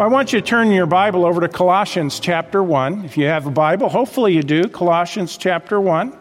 I want you to turn your Bible over to Colossians chapter 1. If you have a Bible, hopefully you do. Colossians chapter 1.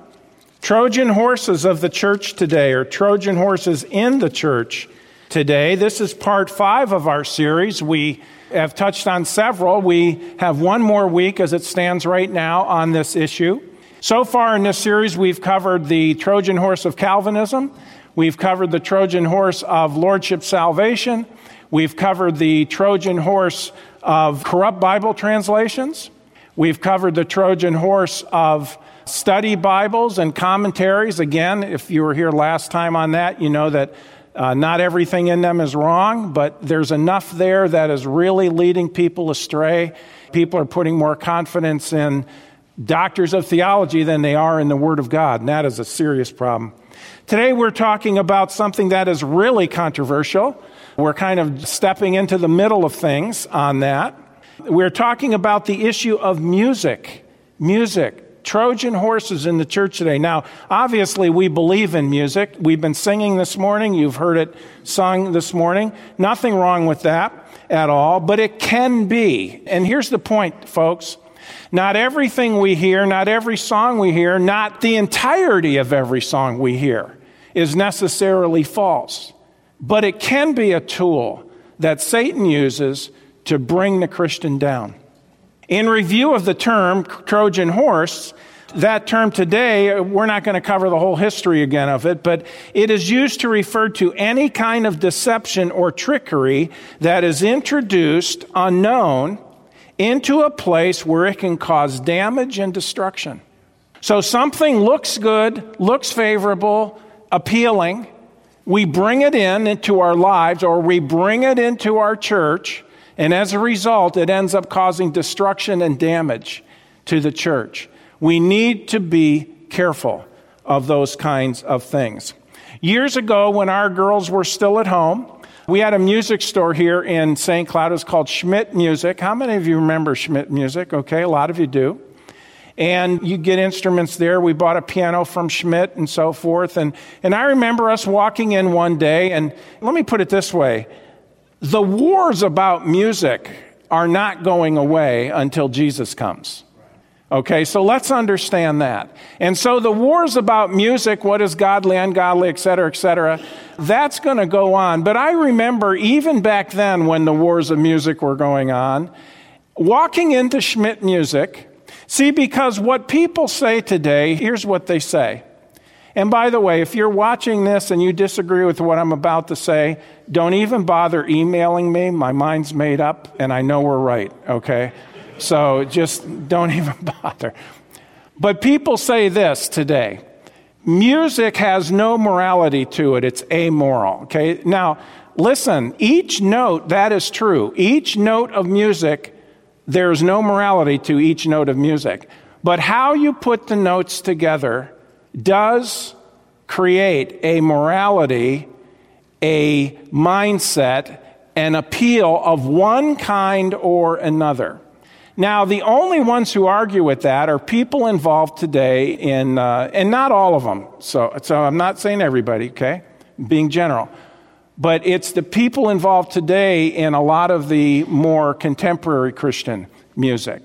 Trojan horses of the church today, or Trojan horses in the church today. This is part five of our series. We have touched on several. We have one more week as it stands right now on this issue. So far in this series, we've covered the Trojan horse of Calvinism. We've covered the Trojan horse of Lordship salvation. We've covered the Trojan horse of corrupt Bible translations. We've covered the Trojan horse of study Bibles and commentaries. Again, if you were here last time on that, you know that uh, not everything in them is wrong, but there's enough there that is really leading people astray. People are putting more confidence in doctors of theology than they are in the Word of God, and that is a serious problem. Today we're talking about something that is really controversial. We're kind of stepping into the middle of things on that. We're talking about the issue of music. Music. Trojan horses in the church today. Now, obviously, we believe in music. We've been singing this morning. You've heard it sung this morning. Nothing wrong with that at all, but it can be. And here's the point, folks. Not everything we hear, not every song we hear, not the entirety of every song we hear is necessarily false but it can be a tool that Satan uses to bring the Christian down. In review of the term Trojan horse, that term today, we're not going to cover the whole history again of it, but it is used to refer to any kind of deception or trickery that is introduced unknown into a place where it can cause damage and destruction. So something looks good, looks favorable, appealing, we bring it in into our lives or we bring it into our church, and as a result, it ends up causing destruction and damage to the church. We need to be careful of those kinds of things. Years ago, when our girls were still at home, we had a music store here in St. Cloud. It was called Schmidt Music. How many of you remember Schmidt Music? Okay, a lot of you do and you get instruments there. We bought a piano from Schmidt and so forth. And, and I remember us walking in one day, and let me put it this way the wars about music are not going away until Jesus comes. Okay, so let's understand that. And so the wars about music, what is godly, ungodly, et cetera, et cetera, that's going to go on. But I remember even back then when the wars of music were going on, walking into Schmidt Music, See, because what people say today, here's what they say. And by the way, if you're watching this and you disagree with what I'm about to say, don't even bother emailing me. My mind's made up and I know we're right, okay? So just don't even bother. But people say this today music has no morality to it, it's amoral, okay? Now, listen, each note, that is true. Each note of music there's no morality to each note of music. But how you put the notes together does create a morality, a mindset, an appeal of one kind or another. Now, the only ones who argue with that are people involved today in, uh, and not all of them. So, so I'm not saying everybody, okay? Being general but it's the people involved today in a lot of the more contemporary Christian music.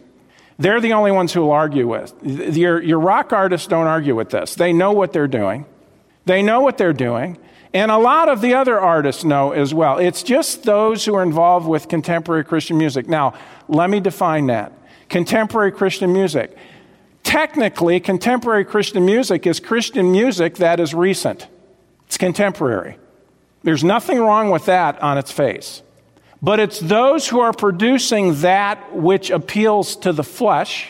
They're the only ones who will argue with. Your, your rock artists don't argue with this. They know what they're doing. They know what they're doing. And a lot of the other artists know as well. It's just those who are involved with contemporary Christian music. Now, let me define that. Contemporary Christian music. Technically, contemporary Christian music is Christian music that is recent. It's contemporary. There's nothing wrong with that on its face. But it's those who are producing that which appeals to the flesh,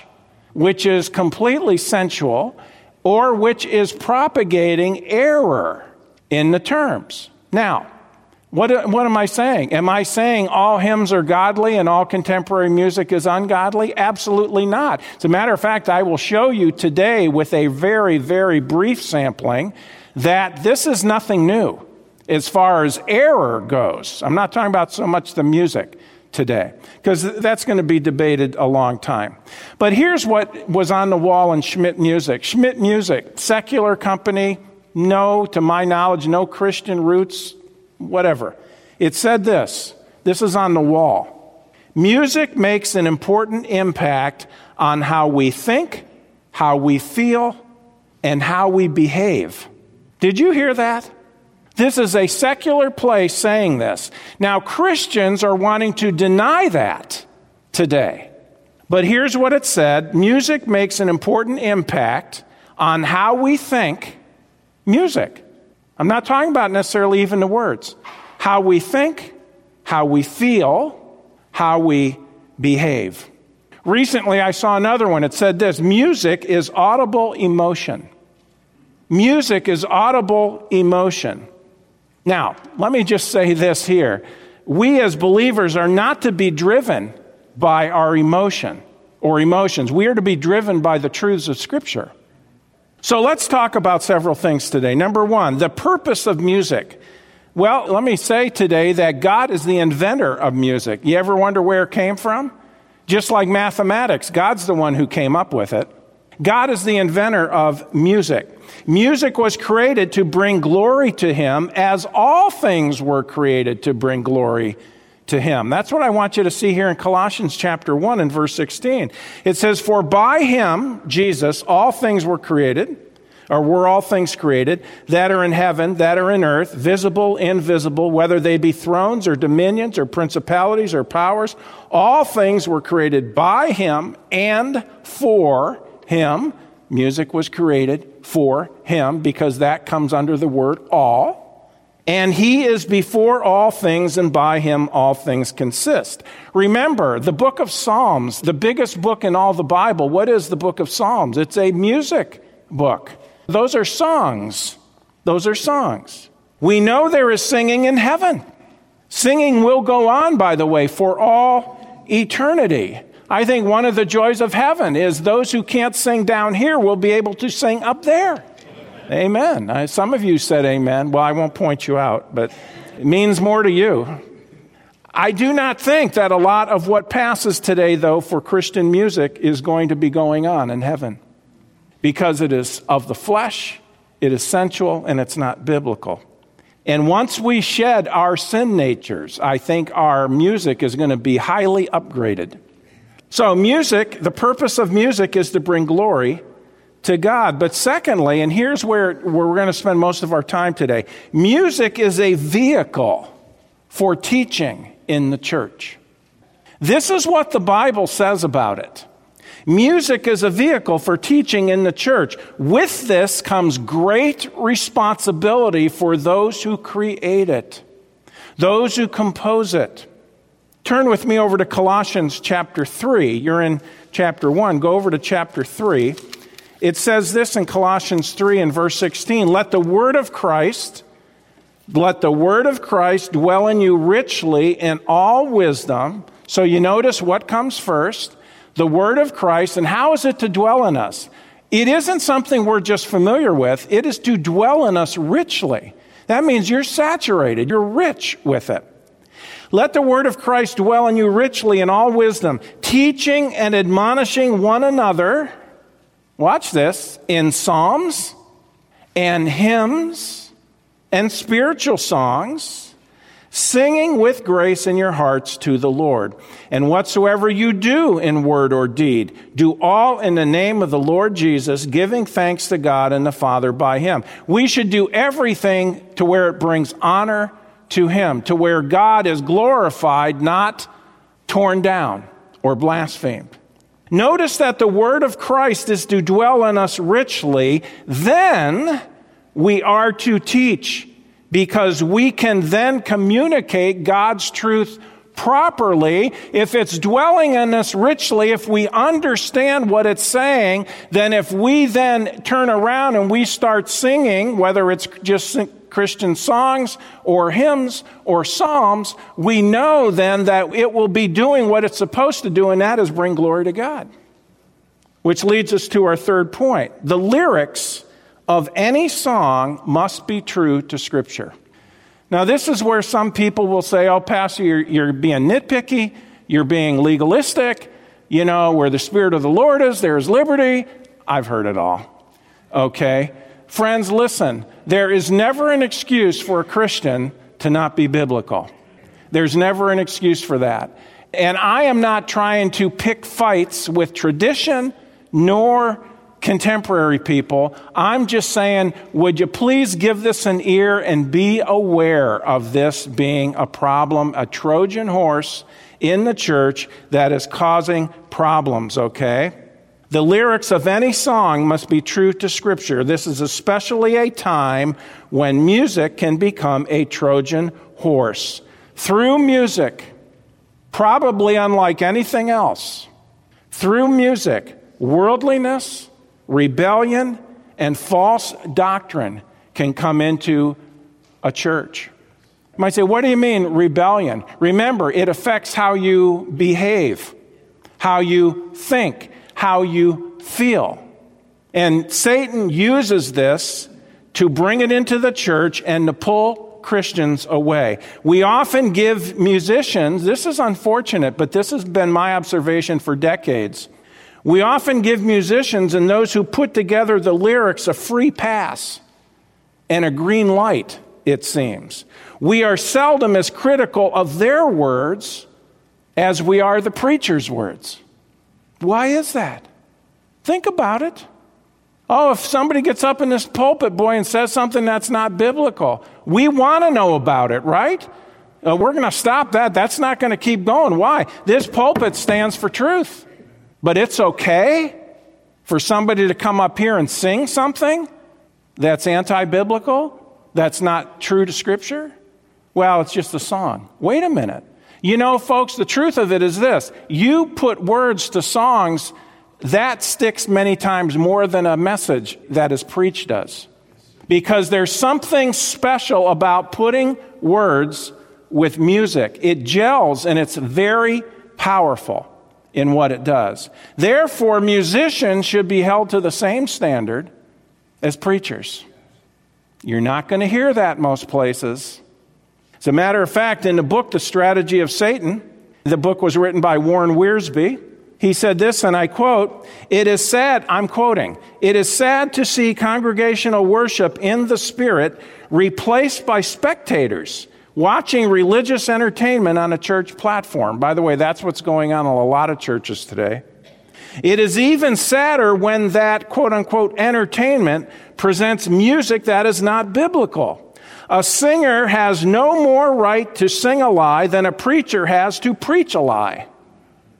which is completely sensual, or which is propagating error in the terms. Now, what, what am I saying? Am I saying all hymns are godly and all contemporary music is ungodly? Absolutely not. As a matter of fact, I will show you today with a very, very brief sampling that this is nothing new as far as error goes. I'm not talking about so much the music today, because that's going to be debated a long time. But here's what was on the wall in Schmidt Music Schmidt Music, secular company, no, to my knowledge, no Christian roots, whatever. It said this this is on the wall. Music makes an important impact on how we think, how we feel, and how we behave. Did you hear that? This is a secular place saying this. Now, Christians are wanting to deny that today. But here's what it said music makes an important impact on how we think. Music. I'm not talking about necessarily even the words. How we think, how we feel, how we behave. Recently, I saw another one. It said this music is audible emotion. Music is audible emotion. Now, let me just say this here. We as believers are not to be driven by our emotion or emotions. We are to be driven by the truths of Scripture. So let's talk about several things today. Number one, the purpose of music. Well, let me say today that God is the inventor of music. You ever wonder where it came from? Just like mathematics, God's the one who came up with it. God is the inventor of music. Music was created to bring glory to Him as all things were created to bring glory to Him. That's what I want you to see here in Colossians chapter 1 and verse 16. It says, For by Him, Jesus, all things were created, or were all things created, that are in heaven, that are in earth, visible, invisible, whether they be thrones or dominions or principalities or powers, all things were created by Him and for Him. Music was created for him because that comes under the word all. And he is before all things, and by him all things consist. Remember, the book of Psalms, the biggest book in all the Bible, what is the book of Psalms? It's a music book. Those are songs. Those are songs. We know there is singing in heaven. Singing will go on, by the way, for all eternity. I think one of the joys of heaven is those who can't sing down here will be able to sing up there. Amen. amen. some of you said amen. Well, I won't point you out, but it means more to you. I do not think that a lot of what passes today, though, for Christian music is going to be going on in heaven because it is of the flesh, it is sensual, and it's not biblical. And once we shed our sin natures, I think our music is going to be highly upgraded. So, music, the purpose of music is to bring glory to God. But secondly, and here's where, where we're going to spend most of our time today music is a vehicle for teaching in the church. This is what the Bible says about it. Music is a vehicle for teaching in the church. With this comes great responsibility for those who create it, those who compose it. Turn with me over to Colossians chapter 3. You're in chapter 1. Go over to chapter 3. It says this in Colossians 3 and verse 16 Let the word of Christ, let the word of Christ dwell in you richly in all wisdom. So you notice what comes first the word of Christ. And how is it to dwell in us? It isn't something we're just familiar with, it is to dwell in us richly. That means you're saturated, you're rich with it. Let the word of Christ dwell in you richly in all wisdom, teaching and admonishing one another. Watch this in psalms and hymns and spiritual songs, singing with grace in your hearts to the Lord. And whatsoever you do in word or deed, do all in the name of the Lord Jesus, giving thanks to God and the Father by him. We should do everything to where it brings honor to Him, to where God is glorified, not torn down or blasphemed. Notice that the word of Christ is to dwell in us richly. Then we are to teach because we can then communicate God's truth properly. If it's dwelling in us richly, if we understand what it's saying, then if we then turn around and we start singing, whether it's just Christian songs or hymns or psalms, we know then that it will be doing what it's supposed to do, and that is bring glory to God. Which leads us to our third point. The lyrics of any song must be true to Scripture. Now, this is where some people will say, Oh, Pastor, you're, you're being nitpicky, you're being legalistic. You know, where the Spirit of the Lord is, there is liberty. I've heard it all. Okay? Friends, listen, there is never an excuse for a Christian to not be biblical. There's never an excuse for that. And I am not trying to pick fights with tradition nor contemporary people. I'm just saying, would you please give this an ear and be aware of this being a problem, a Trojan horse in the church that is causing problems, okay? The lyrics of any song must be true to Scripture. This is especially a time when music can become a Trojan horse. Through music, probably unlike anything else, through music, worldliness, rebellion, and false doctrine can come into a church. You might say, what do you mean rebellion? Remember, it affects how you behave, how you think, how you feel. And Satan uses this to bring it into the church and to pull Christians away. We often give musicians, this is unfortunate, but this has been my observation for decades. We often give musicians and those who put together the lyrics a free pass and a green light, it seems. We are seldom as critical of their words as we are the preacher's words. Why is that? Think about it. Oh, if somebody gets up in this pulpit, boy, and says something that's not biblical, we want to know about it, right? Uh, we're going to stop that. That's not going to keep going. Why? This pulpit stands for truth. But it's okay for somebody to come up here and sing something that's anti biblical, that's not true to Scripture? Well, it's just a song. Wait a minute. You know, folks, the truth of it is this you put words to songs, that sticks many times more than a message that is preached does. Because there's something special about putting words with music. It gels and it's very powerful in what it does. Therefore, musicians should be held to the same standard as preachers. You're not going to hear that most places. As a matter of fact, in the book, The Strategy of Satan, the book was written by Warren Wiersbe. He said this, and I quote, It is sad, I'm quoting, it is sad to see congregational worship in the Spirit replaced by spectators watching religious entertainment on a church platform. By the way, that's what's going on in a lot of churches today. It is even sadder when that quote unquote entertainment presents music that is not biblical. A singer has no more right to sing a lie than a preacher has to preach a lie.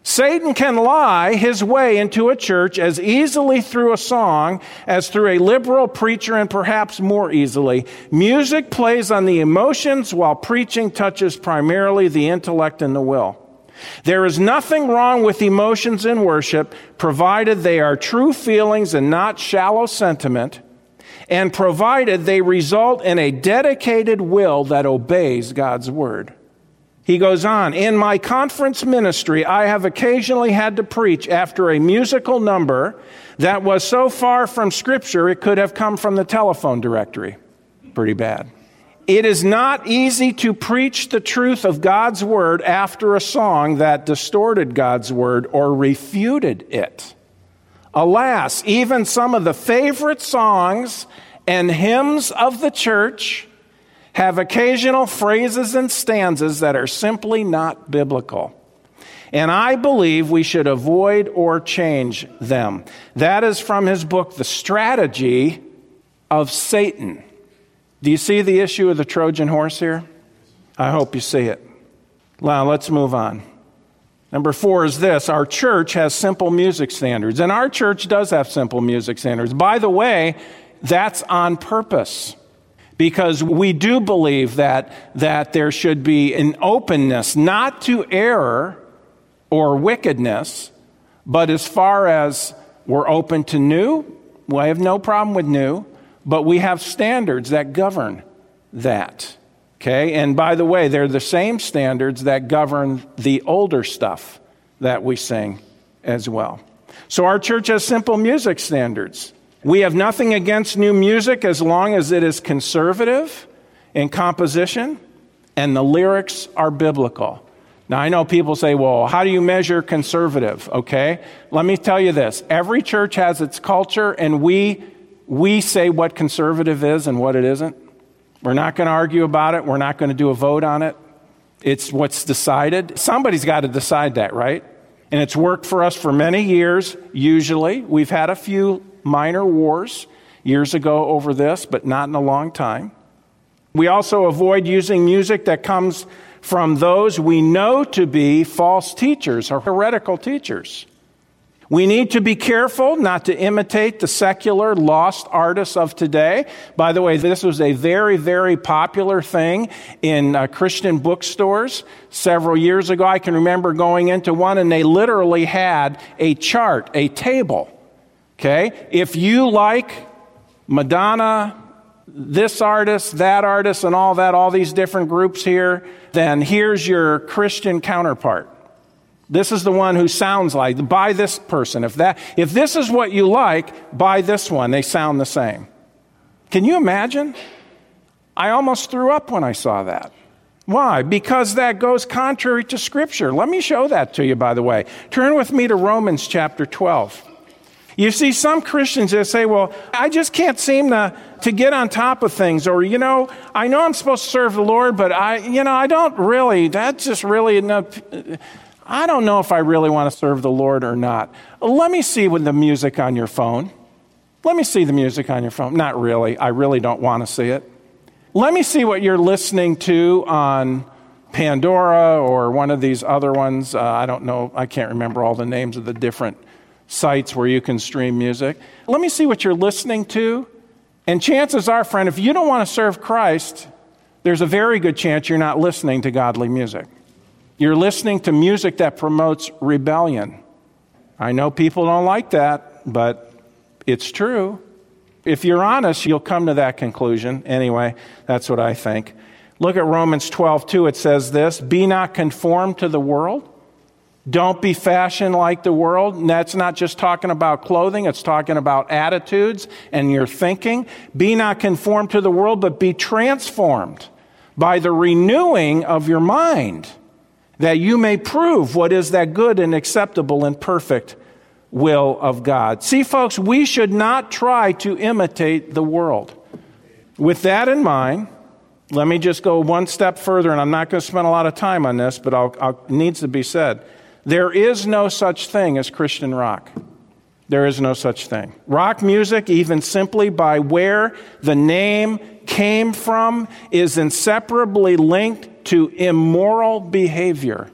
Satan can lie his way into a church as easily through a song as through a liberal preacher and perhaps more easily. Music plays on the emotions while preaching touches primarily the intellect and the will. There is nothing wrong with emotions in worship, provided they are true feelings and not shallow sentiment, and provided they result in a dedicated will that obeys God's word. He goes on, in my conference ministry, I have occasionally had to preach after a musical number that was so far from Scripture it could have come from the telephone directory. Pretty bad. It is not easy to preach the truth of God's Word after a song that distorted God's Word or refuted it. Alas, even some of the favorite songs and hymns of the church have occasional phrases and stanzas that are simply not biblical. And I believe we should avoid or change them. That is from his book, The Strategy of Satan. Do you see the issue of the Trojan horse here? I hope you see it. Now, let's move on. Number four is this our church has simple music standards, and our church does have simple music standards. By the way, that's on purpose because we do believe that, that there should be an openness, not to error or wickedness, but as far as we're open to new, we have no problem with new, but we have standards that govern that. Okay? And by the way, they're the same standards that govern the older stuff that we sing as well. So our church has simple music standards. We have nothing against new music as long as it is conservative in composition and the lyrics are biblical. Now, I know people say, well, how do you measure conservative? Okay. Let me tell you this every church has its culture, and we, we say what conservative is and what it isn't. We're not going to argue about it, we're not going to do a vote on it. It's what's decided. Somebody's got to decide that, right? And it's worked for us for many years, usually. We've had a few minor wars years ago over this, but not in a long time. We also avoid using music that comes from those we know to be false teachers or heretical teachers. We need to be careful not to imitate the secular lost artists of today. By the way, this was a very, very popular thing in uh, Christian bookstores several years ago. I can remember going into one and they literally had a chart, a table. Okay? If you like Madonna, this artist, that artist, and all that, all these different groups here, then here's your Christian counterpart. This is the one who sounds like, buy this person. If, that, if this is what you like, buy this one. They sound the same. Can you imagine? I almost threw up when I saw that. Why? Because that goes contrary to Scripture. Let me show that to you, by the way. Turn with me to Romans chapter 12. You see, some Christians that say, well, I just can't seem to, to get on top of things. Or, you know, I know I'm supposed to serve the Lord, but I, you know, I don't really, that's just really enough. I don't know if I really want to serve the Lord or not. Let me see with the music on your phone. Let me see the music on your phone. Not really. I really don't want to see it. Let me see what you're listening to on Pandora or one of these other ones. Uh, I don't know. I can't remember all the names of the different sites where you can stream music. Let me see what you're listening to. And chances are, friend, if you don't want to serve Christ, there's a very good chance you're not listening to godly music. You're listening to music that promotes rebellion. I know people don't like that, but it's true. If you're honest, you'll come to that conclusion. Anyway, that's what I think. Look at Romans 12, 2. It says this Be not conformed to the world. Don't be fashioned like the world. And that's not just talking about clothing, it's talking about attitudes and your thinking. Be not conformed to the world, but be transformed by the renewing of your mind that you may prove what is that good and acceptable and perfect will of God. See, folks, we should not try to imitate the world. With that in mind, let me just go one step further, and I'm not going to spend a lot of time on this, but I'll, I'll, it needs to be said. There is no such thing as Christian rock. There is no such thing. Rock music, even simply by where the name came from, is inseparably linked to immoral behavior.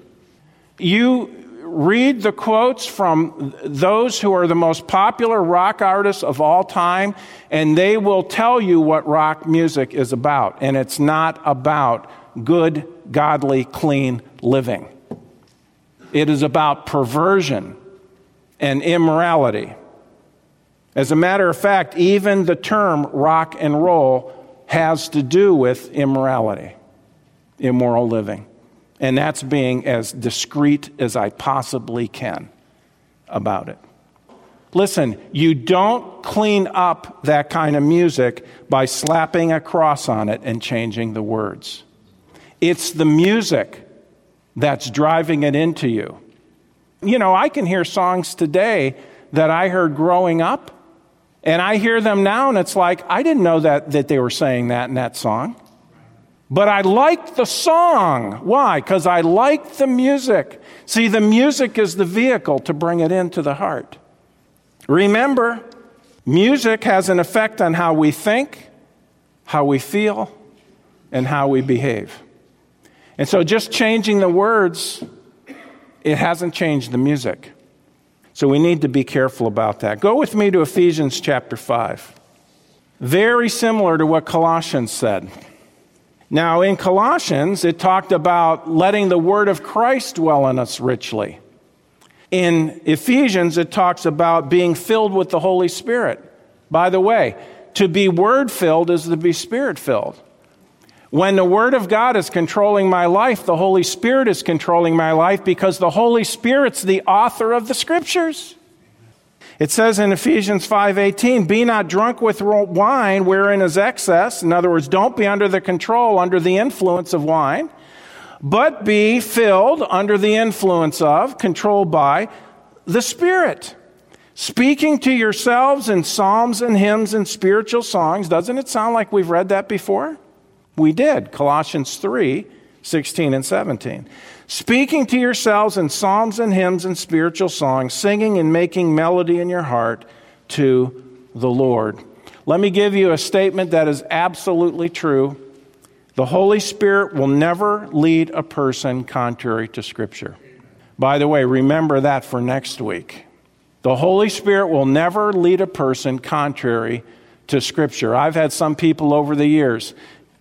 You read the quotes from those who are the most popular rock artists of all time, and they will tell you what rock music is about. And it's not about good, godly, clean living, it is about perversion and immorality. As a matter of fact, even the term rock and roll has to do with immorality immoral living. And that's being as discreet as I possibly can about it. Listen, you don't clean up that kind of music by slapping a cross on it and changing the words. It's the music that's driving it into you. You know, I can hear songs today that I heard growing up, and I hear them now, and it's like, I didn't know that, that they were saying that in that song. But I like the song. Why? Because I like the music. See, the music is the vehicle to bring it into the heart. Remember, music has an effect on how we think, how we feel, and how we behave. And so just changing the words, it hasn't changed the music. So we need to be careful about that. Go with me to Ephesians chapter 5. Very similar to what Colossians said. Now, in Colossians, it talked about letting the word of Christ dwell in us richly. In Ephesians, it talks about being filled with the Holy Spirit. By the way, to be word filled is to be spirit filled. When the Word of God is controlling my life, the Holy Spirit is controlling my life because the Holy Spirit's the author of the Scriptures. It says in Ephesians 5:18, "Be not drunk with wine wherein is excess." In other words, don't be under the control, under the influence of wine, but be filled under the influence of, controlled by the Spirit. Speaking to yourselves in psalms and hymns and spiritual songs. Doesn't it sound like we've read that before? We did. Colossians 3 16 and 17. Speaking to yourselves in psalms and hymns and spiritual songs, singing and making melody in your heart to the Lord. Let me give you a statement that is absolutely true. The Holy Spirit will never lead a person contrary to Scripture. By the way, remember that for next week. The Holy Spirit will never lead a person contrary to Scripture. I've had some people over the years.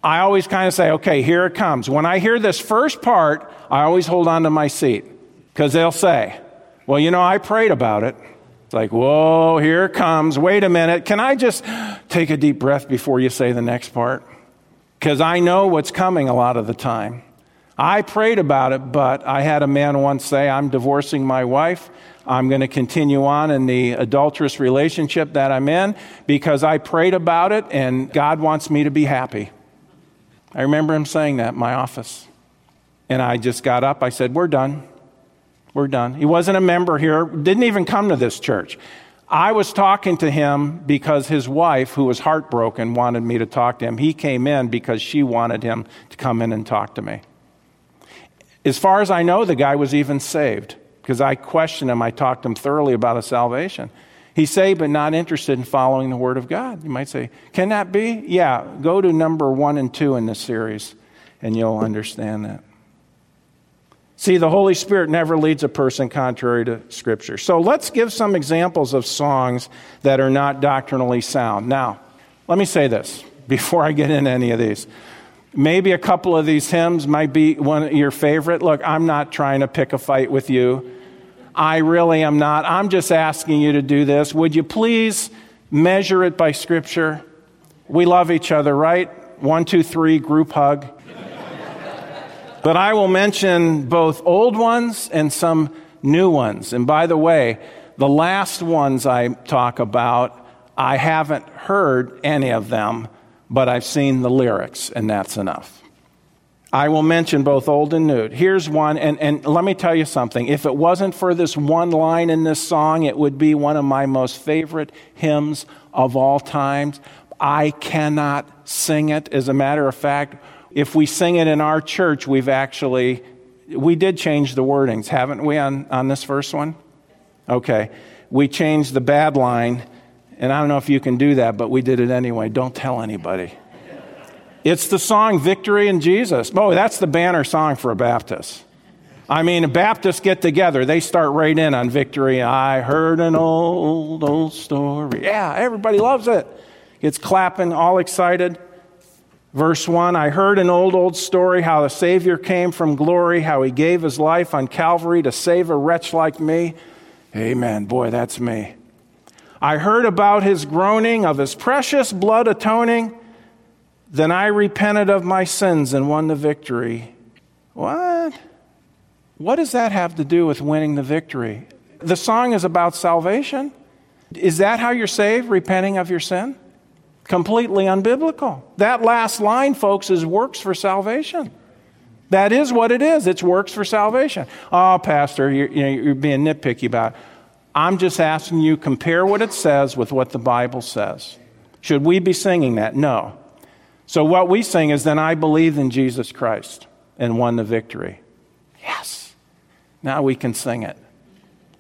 I always kind of say, okay, here it comes. When I hear this first part, I always hold on to my seat because they'll say, well, you know, I prayed about it. It's like, whoa, here it comes. Wait a minute. Can I just take a deep breath before you say the next part? Because I know what's coming a lot of the time. I prayed about it, but I had a man once say, I'm divorcing my wife. I'm going to continue on in the adulterous relationship that I'm in because I prayed about it and God wants me to be happy. I remember him saying that in my office. And I just got up. I said, We're done. We're done. He wasn't a member here, didn't even come to this church. I was talking to him because his wife, who was heartbroken, wanted me to talk to him. He came in because she wanted him to come in and talk to me. As far as I know, the guy was even saved because I questioned him. I talked to him thoroughly about his salvation. He's saved but not interested in following the Word of God. You might say, Can that be? Yeah, go to number one and two in this series and you'll understand that. See, the Holy Spirit never leads a person contrary to Scripture. So let's give some examples of songs that are not doctrinally sound. Now, let me say this before I get into any of these. Maybe a couple of these hymns might be one of your favorite. Look, I'm not trying to pick a fight with you. I really am not. I'm just asking you to do this. Would you please measure it by Scripture? We love each other, right? One, two, three, group hug. But I will mention both old ones and some new ones. And by the way, the last ones I talk about, I haven't heard any of them, but I've seen the lyrics, and that's enough. I will mention both old and new. Here's one, and, and let me tell you something. If it wasn't for this one line in this song, it would be one of my most favorite hymns of all times. I cannot sing it. As a matter of fact, if we sing it in our church, we've actually, we did change the wordings, haven't we, on, on this first one? Okay. We changed the bad line, and I don't know if you can do that, but we did it anyway. Don't tell anybody. It's the song Victory in Jesus. Boy, that's the banner song for a Baptist. I mean, Baptists get together, they start right in on victory. I heard an old, old story. Yeah, everybody loves it. It's clapping, all excited. Verse 1 I heard an old, old story how the Savior came from glory, how he gave his life on Calvary to save a wretch like me. Amen. Boy, that's me. I heard about his groaning, of his precious blood atoning. Then I repented of my sins and won the victory. What? What does that have to do with winning the victory? The song is about salvation. Is that how you're saved, repenting of your sin? completely unbiblical. That last line, folks, is works for salvation. That is what it is. It's works for salvation. Oh, Pastor, you're, you know, you're being nitpicky about it. I'm just asking you compare what it says with what the Bible says. Should we be singing that? No. So what we sing is then I believe in Jesus Christ and won the victory. Yes. Now we can sing it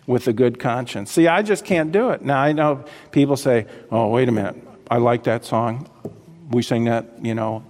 with a good conscience. See, I just can't do it. Now I know people say, "Oh, wait a minute. I like that song. We sing that, you know.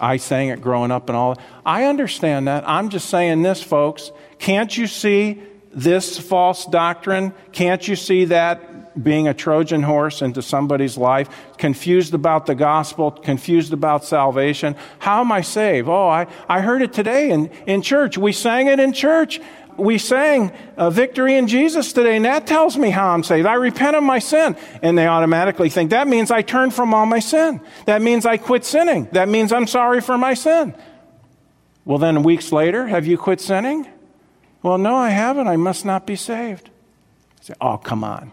I sang it growing up and all. I understand that. I'm just saying this, folks. Can't you see this false doctrine? Can't you see that being a Trojan horse into somebody's life? Confused about the gospel, confused about salvation. How am I saved? Oh, I, I heard it today in, in church. We sang it in church we sang uh, victory in Jesus today, and that tells me how I'm saved. I repent of my sin. And they automatically think that means I turn from all my sin. That means I quit sinning. That means I'm sorry for my sin. Well, then weeks later, have you quit sinning? Well, no, I haven't. I must not be saved. I say, oh, come on.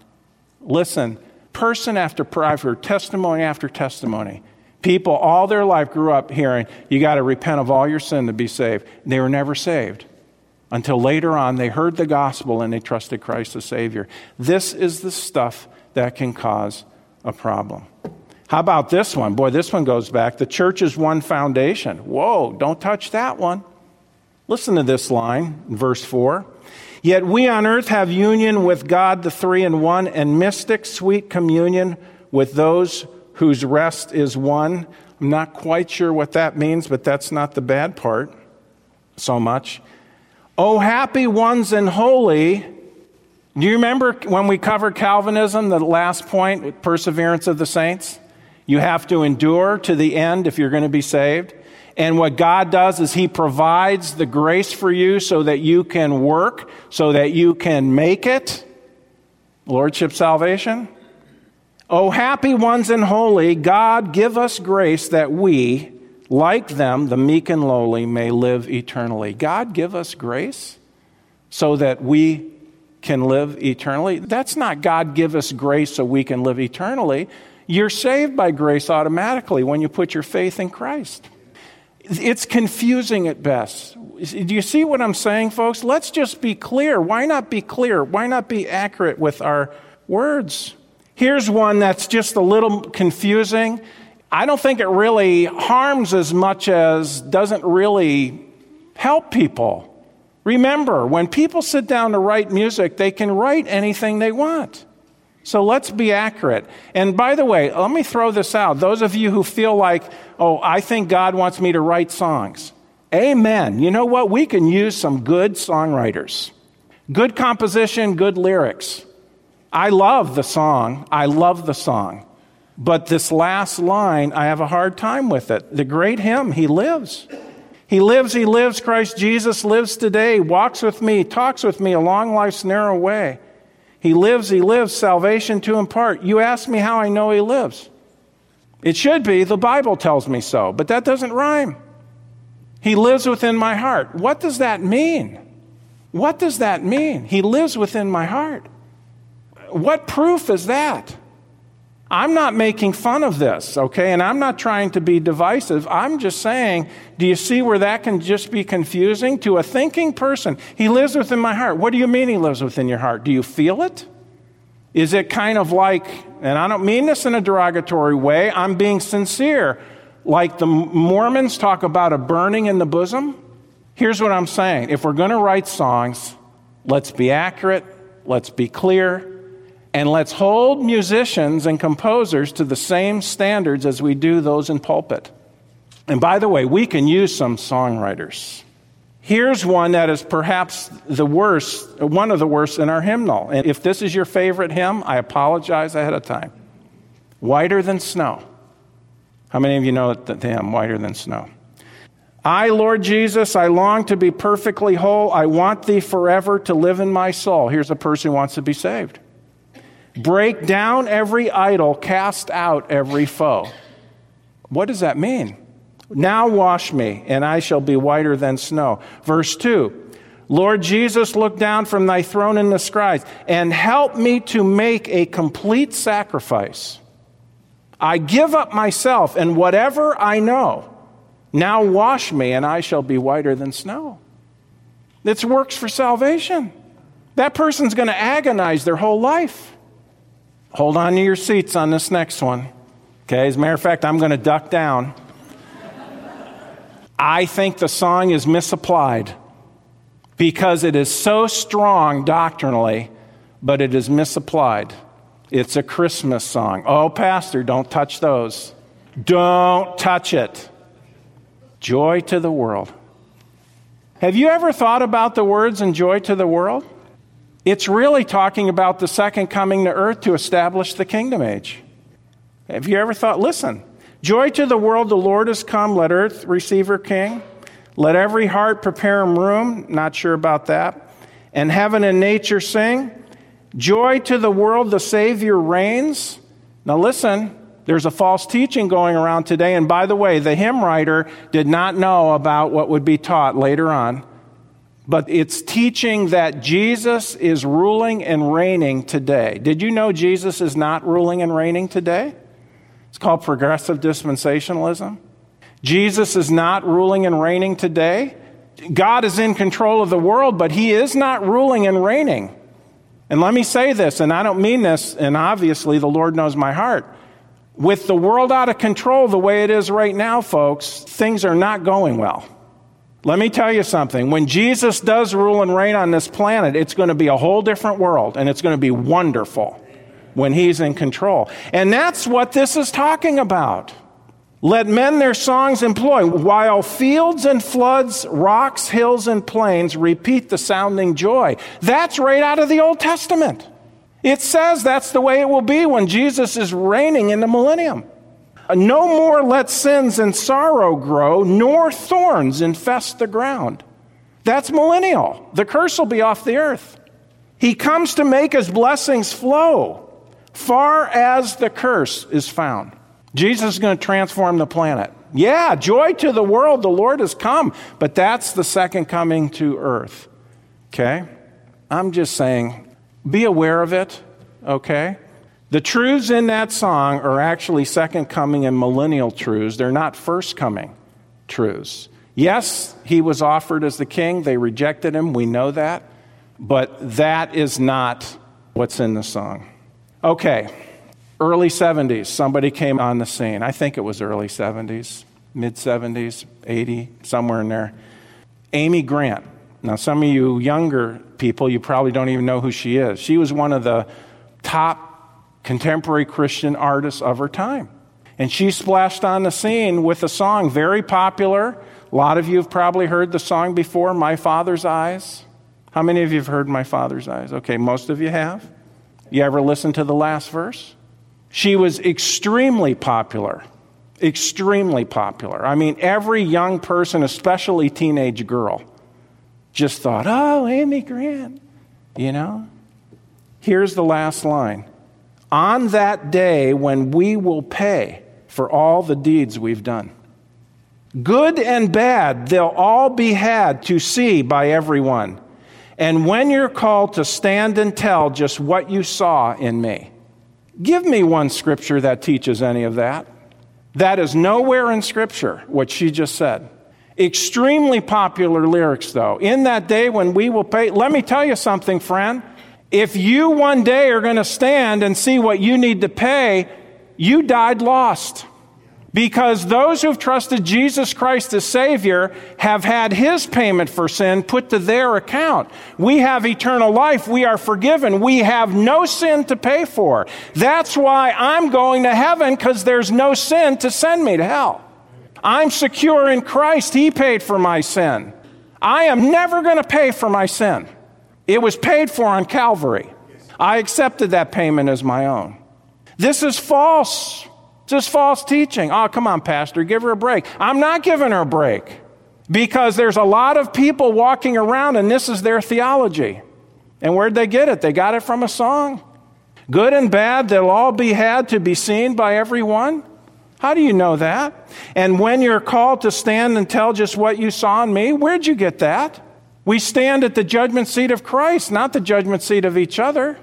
Listen, person after person, testimony after testimony. People all their life grew up hearing, you got to repent of all your sin to be saved. They were never saved until later on they heard the gospel and they trusted Christ as Savior. This is the stuff that can cause a problem. How about this one? Boy, this one goes back. The church is one foundation. Whoa, don't touch that one. Listen to this line, verse 4. Yet we on earth have union with God, the three in one, and mystic, sweet communion with those whose rest is won. I'm not quite sure what that means, but that's not the bad part so much. Oh, happy ones and holy. Do you remember when we covered Calvinism, the last point, perseverance of the saints? You have to endure to the end if you're going to be saved. And what God does is He provides the grace for you so that you can work, so that you can make it. Lordship salvation. Oh, happy ones and holy, God give us grace that we, like them, the meek and lowly, may live eternally. God give us grace so that we can live eternally. That's not God give us grace so we can live eternally. You're saved by grace automatically when you put your faith in Christ. It's confusing at best. Do you see what I'm saying, folks? Let's just be clear. Why not be clear? Why not be accurate with our words? Here's one that's just a little confusing. I don't think it really harms as much as doesn't really help people. Remember, when people sit down to write music, they can write anything they want. So let's be accurate. And by the way, let me throw this out. Those of you who feel like, oh, I think God wants me to write songs. Amen. You know what? We can use some good songwriters. Good composition, good lyrics. I love the song. I love the song. But this last line, I have a hard time with it. The great hymn, He lives. He lives, He lives. Christ Jesus lives today, walks with me, talks with me along life's narrow way. He lives, he lives, salvation to impart. You ask me how I know he lives. It should be, the Bible tells me so, but that doesn't rhyme. He lives within my heart. What does that mean? What does that mean? He lives within my heart. What proof is that? I'm not making fun of this, okay? And I'm not trying to be divisive. I'm just saying, do you see where that can just be confusing to a thinking person? He lives within my heart. What do you mean he lives within your heart? Do you feel it? Is it kind of like, and I don't mean this in a derogatory way, I'm being sincere, like the Mormons talk about a burning in the bosom? Here's what I'm saying if we're going to write songs, let's be accurate, let's be clear, and let's hold musicians and composers to the same standards as we do those in pulpit. And by the way, we can use some songwriters. Here's one that is perhaps the worst, one of the worst in our hymnal. And if this is your favorite hymn, I apologize ahead of time. Whiter than snow. How many of you know the hymn, Whiter Than Snow? I, Lord Jesus, I long to be perfectly whole. I want thee forever to live in my soul. Here's a person who wants to be saved. Break down every idol, cast out every foe. What does that mean? Now wash me, and I shall be whiter than snow. Verse 2 Lord Jesus, look down from thy throne in the skies and help me to make a complete sacrifice. I give up myself and whatever I know. Now wash me, and I shall be whiter than snow. This works for salvation. That person's going to agonize their whole life. Hold on to your seats on this next one. Okay, as a matter of fact, I'm going to duck down. I think the song is misapplied because it is so strong doctrinally, but it is misapplied. It's a Christmas song. Oh, Pastor, don't touch those. Don't touch it. Joy to the world. Have you ever thought about the words and joy to the world? It's really talking about the second coming to earth to establish the kingdom age. Have you ever thought, listen, joy to the world, the Lord has come, let earth receive her king. Let every heart prepare him room, not sure about that. And heaven and nature sing. Joy to the world, the Savior reigns. Now listen, there's a false teaching going around today. And by the way, the hymn writer did not know about what would be taught later on but it's teaching that Jesus is ruling and reigning today. Did you know Jesus is not ruling and reigning today? It's called progressive dispensationalism. Jesus is not ruling and reigning today. God is in control of the world, but he is not ruling and reigning. And let me say this, and I don't mean this, and obviously the Lord knows my heart. With the world out of control the way it is right now, folks, things are not going well. Let me tell you something. When Jesus does rule and reign on this planet, it's going to be a whole different world and it's going to be wonderful when he's in control. And that's what this is talking about. Let men their songs employ, while fields and floods, rocks, hills, and plains repeat the sounding joy. That's right out of the Old Testament. It says that's the way it will be when Jesus is reigning in the millennium. No more let sins and sorrow grow, nor thorns infest the ground. That's millennial. The curse will be off the earth. He comes to make his blessings flow far as the curse is found. Jesus is going to transform the planet. Yeah, joy to the world, the Lord has come, but that's the second coming to earth. Okay? I'm just saying, be aware of it, okay? The truths in that song are actually second coming and millennial truths. They're not first coming truths. Yes, he was offered as the king. They rejected him. We know that. But that is not what's in the song. Okay, early 70s, somebody came on the scene. I think it was early 70s, mid 70s, 80, somewhere in there. Amy Grant. Now, some of you younger people, you probably don't even know who she is. She was one of the top contemporary Christian artists of her time. And she splashed on the scene with a song very popular. A lot of you have probably heard the song before, My Father's Eyes. How many of you have heard My Father's Eyes? Okay, most of you have. You ever listen to the last verse? She was extremely popular. Extremely popular. I mean, every young person, especially teenage girl, just thought, oh, Amy Grant, you know? Here's the last line On that day when we will pay for all the deeds we've done. Good and bad, they'll all be had to see by everyone. And when you're called to stand and tell just what you saw in me, give me one scripture that teaches any of that. That is nowhere in scripture, what she just said. Extremely popular lyrics, though. In that day when we will pay, let me tell you something, friend. If you one day are going to stand and see what you need to pay, you died lost. Because those who've trusted Jesus Christ as Savior have had His payment for sin put to their account. We have eternal life. We are forgiven. We have no sin to pay for. That's why I'm going to heaven because there's no sin to send me to hell. I'm secure in Christ. He paid for my sin. I am never going to pay for my sin. It was paid for on Calvary. I accepted that payment as my own. This is false. This is false teaching. Oh, come on, Pastor, give her a break. I'm not giving her a break because there's a lot of people walking around and this is their theology. And where'd they get it? They got it from a song. Good and bad, they'll all be had to be seen by everyone. How do you know that? And when you're called to stand and tell just what you saw in me, where'd you get that? We stand at the judgment seat of Christ, not the judgment seat of each other.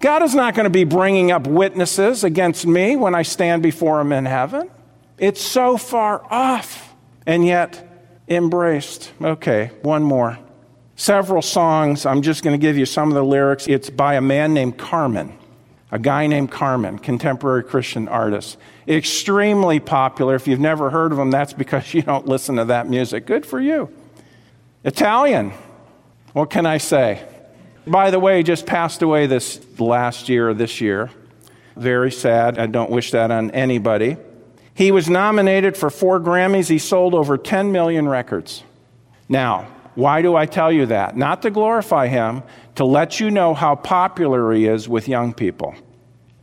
God is not going to be bringing up witnesses against me when I stand before Him in heaven. It's so far off and yet embraced. Okay, one more. Several songs. I'm just going to give you some of the lyrics. It's by a man named Carmen, a guy named Carmen, contemporary Christian artist. Extremely popular. If you've never heard of him, that's because you don't listen to that music. Good for you. Italian. What can I say? By the way, just passed away this last year, or this year. Very sad. I don't wish that on anybody. He was nominated for four Grammys. He sold over 10 million records. Now, why do I tell you that? Not to glorify him, to let you know how popular he is with young people.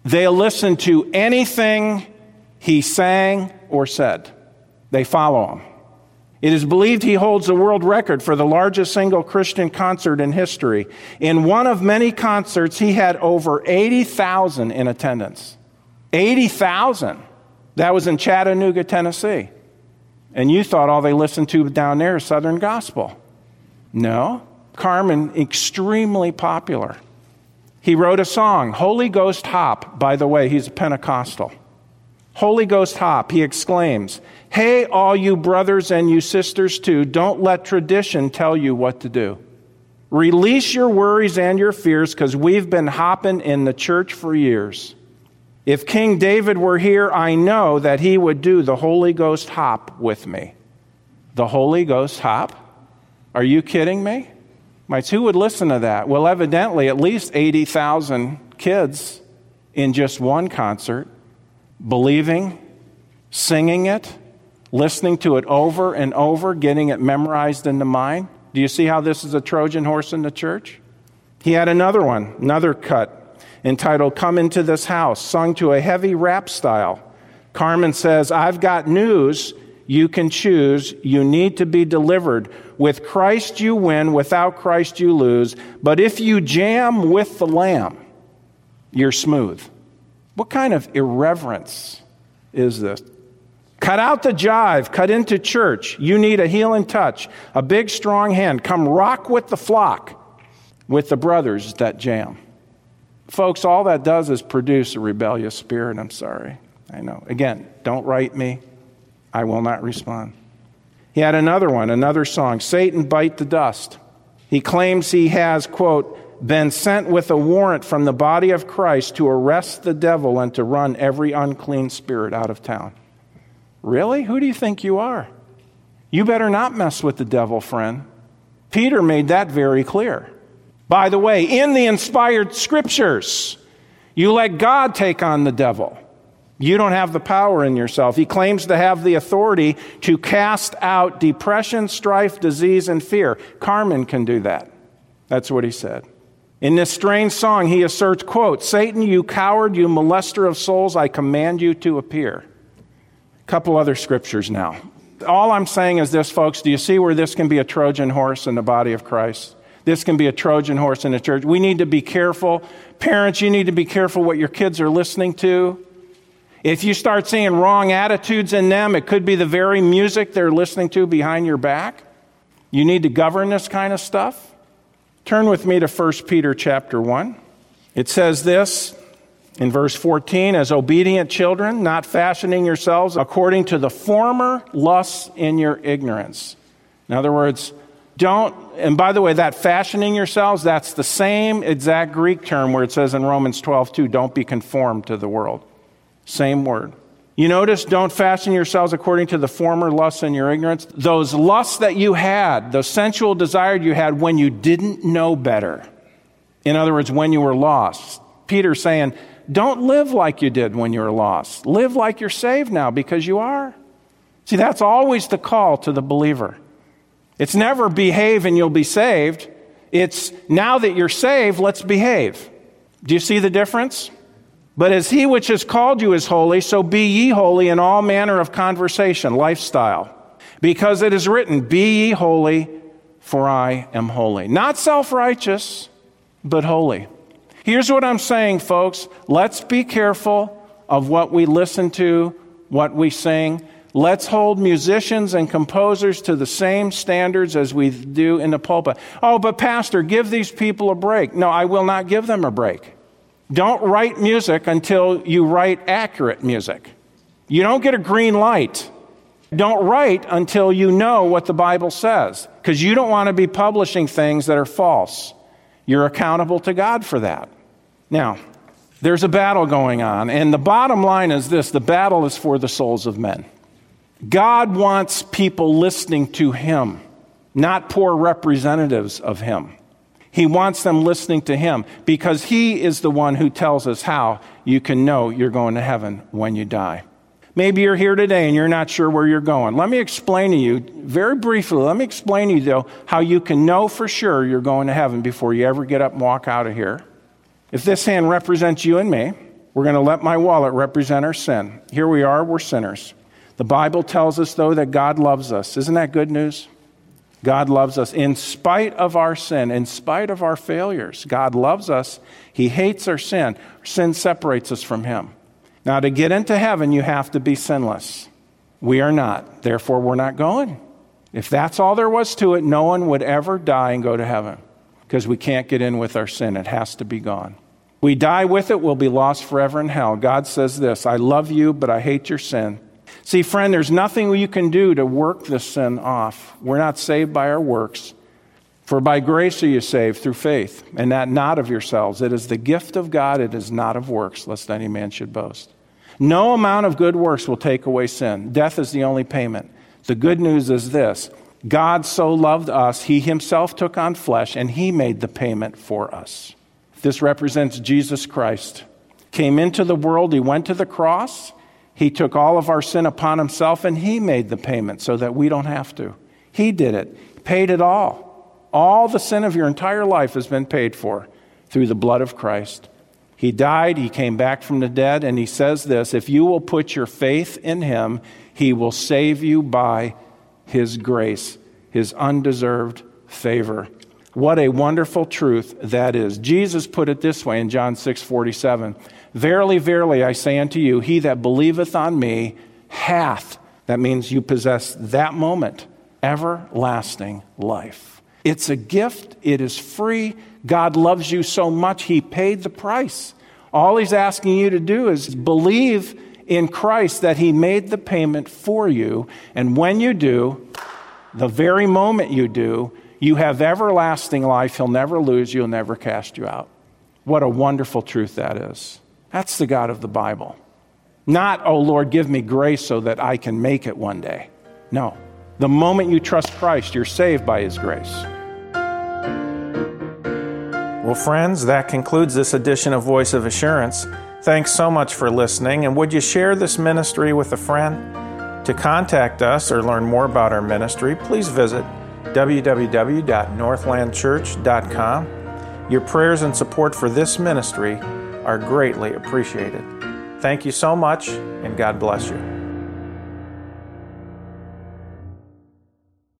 They'll listen to anything he sang or said, they follow him. It is believed he holds the world record for the largest single Christian concert in history. In one of many concerts, he had over 80,000 in attendance. 80,000. That was in Chattanooga, Tennessee. And you thought all they listened to down there is Southern Gospel. No. Carmen, extremely popular. He wrote a song, Holy Ghost Hop. By the way, he's a Pentecostal. Holy Ghost hop, he exclaims, Hey, all you brothers and you sisters too, don't let tradition tell you what to do. Release your worries and your fears because we've been hopping in the church for years. If King David were here, I know that he would do the Holy Ghost hop with me. The Holy Ghost hop? Are you kidding me? Mites, who would listen to that? Well, evidently, at least 80,000 kids in just one concert, believing, singing it, listening to it over and over, getting it memorized in the mind. Do you see how this is a Trojan horse in the church? He had another one, another cut entitled Come Into This House, sung to a heavy rap style. Carmen says, I've got news you can choose. You need to be delivered. With Christ you win, without Christ you lose. But if you jam with the Lamb, you're smooth. What kind of irreverence is this? Cut out the jive, cut into church. You need a healing touch, a big, strong hand. Come rock with the flock, with the brothers that jam. Folks, all that does is produce a rebellious spirit. I'm sorry. I know. Again, don't write me. I will not respond. He had another one, another song Satan, bite the dust. He claims he has, quote, been sent with a warrant from the body of Christ to arrest the devil and to run every unclean spirit out of town. Really? Who do you think you are? You better not mess with the devil, friend. Peter made that very clear. By the way, in the inspired scriptures, you let God take on the devil. You don't have the power in yourself. He claims to have the authority to cast out depression, strife, disease, and fear. Carmen can do that. That's what he said. In this strange song, he asserts, quote, Satan, you coward, you molester of souls, I command you to appear. Couple other scriptures now. All I'm saying is this, folks. Do you see where this can be a Trojan horse in the body of Christ? This can be a Trojan horse in the church. We need to be careful. Parents, you need to be careful what your kids are listening to. If you start seeing wrong attitudes in them, it could be the very music they're listening to behind your back. You need to govern this kind of stuff. Turn with me to 1 Peter chapter 1. It says this in verse 14 as obedient children, not fashioning yourselves according to the former lusts in your ignorance. In other words, don't, and by the way, that fashioning yourselves, that's the same exact Greek term where it says in Romans 12, 2, don't be conformed to the world. Same word. You notice, don't fashion yourselves according to the former lusts in your ignorance. Those lusts that you had, the sensual desire you had when you didn't know better. In other words, when you were lost. Peter's saying, don't live like you did when you were lost. Live like you're saved now because you are. See, that's always the call to the believer. It's never behave and you'll be saved. It's now that you're saved, let's behave. Do you see the difference? But as he which has called you is holy, so be ye holy in all manner of conversation, lifestyle. Because it is written, Be ye holy, for I am holy. Not self righteous, but holy. Here's what I'm saying, folks. Let's be careful of what we listen to, what we sing. Let's hold musicians and composers to the same standards as we do in the pulpit. Oh, but Pastor, give these people a break. No, I will not give them a break. Don't write music until you write accurate music. You don't get a green light. Don't write until you know what the Bible says, because you don't want to be publishing things that are false. You're accountable to God for that. Now, there's a battle going on, and the bottom line is this the battle is for the souls of men. God wants people listening to Him, not poor representatives of Him. He wants them listening to him because he is the one who tells us how you can know you're going to heaven when you die. Maybe you're here today and you're not sure where you're going. Let me explain to you, very briefly, let me explain to you, though, how you can know for sure you're going to heaven before you ever get up and walk out of here. If this hand represents you and me, we're going to let my wallet represent our sin. Here we are, we're sinners. The Bible tells us, though, that God loves us. Isn't that good news? God loves us in spite of our sin, in spite of our failures. God loves us. He hates our sin. Sin separates us from Him. Now, to get into heaven, you have to be sinless. We are not. Therefore, we're not going. If that's all there was to it, no one would ever die and go to heaven because we can't get in with our sin. It has to be gone. We die with it, we'll be lost forever in hell. God says this I love you, but I hate your sin. See, friend, there's nothing you can do to work this sin off. We're not saved by our works. For by grace are you saved through faith, and that not of yourselves. It is the gift of God, it is not of works, lest any man should boast. No amount of good works will take away sin. Death is the only payment. The good news is this God so loved us, he himself took on flesh and he made the payment for us. This represents Jesus Christ. Came into the world, he went to the cross, he took all of our sin upon himself and he made the payment so that we don't have to. He did it, paid it all. All the sin of your entire life has been paid for through the blood of Christ. He died, he came back from the dead, and he says this if you will put your faith in him, he will save you by his grace, his undeserved favor. What a wonderful truth that is. Jesus put it this way in John 6 47 Verily, verily, I say unto you, he that believeth on me hath, that means you possess that moment, everlasting life. It's a gift, it is free. God loves you so much, he paid the price. All he's asking you to do is believe in Christ that he made the payment for you. And when you do, the very moment you do, you have everlasting life. He'll never lose you, he'll never cast you out. What a wonderful truth that is. That's the God of the Bible. Not, oh Lord, give me grace so that I can make it one day. No. The moment you trust Christ, you're saved by his grace. Well, friends, that concludes this edition of Voice of Assurance. Thanks so much for listening, and would you share this ministry with a friend? To contact us or learn more about our ministry, please visit www.northlandchurch.com. Your prayers and support for this ministry are greatly appreciated. Thank you so much, and God bless you.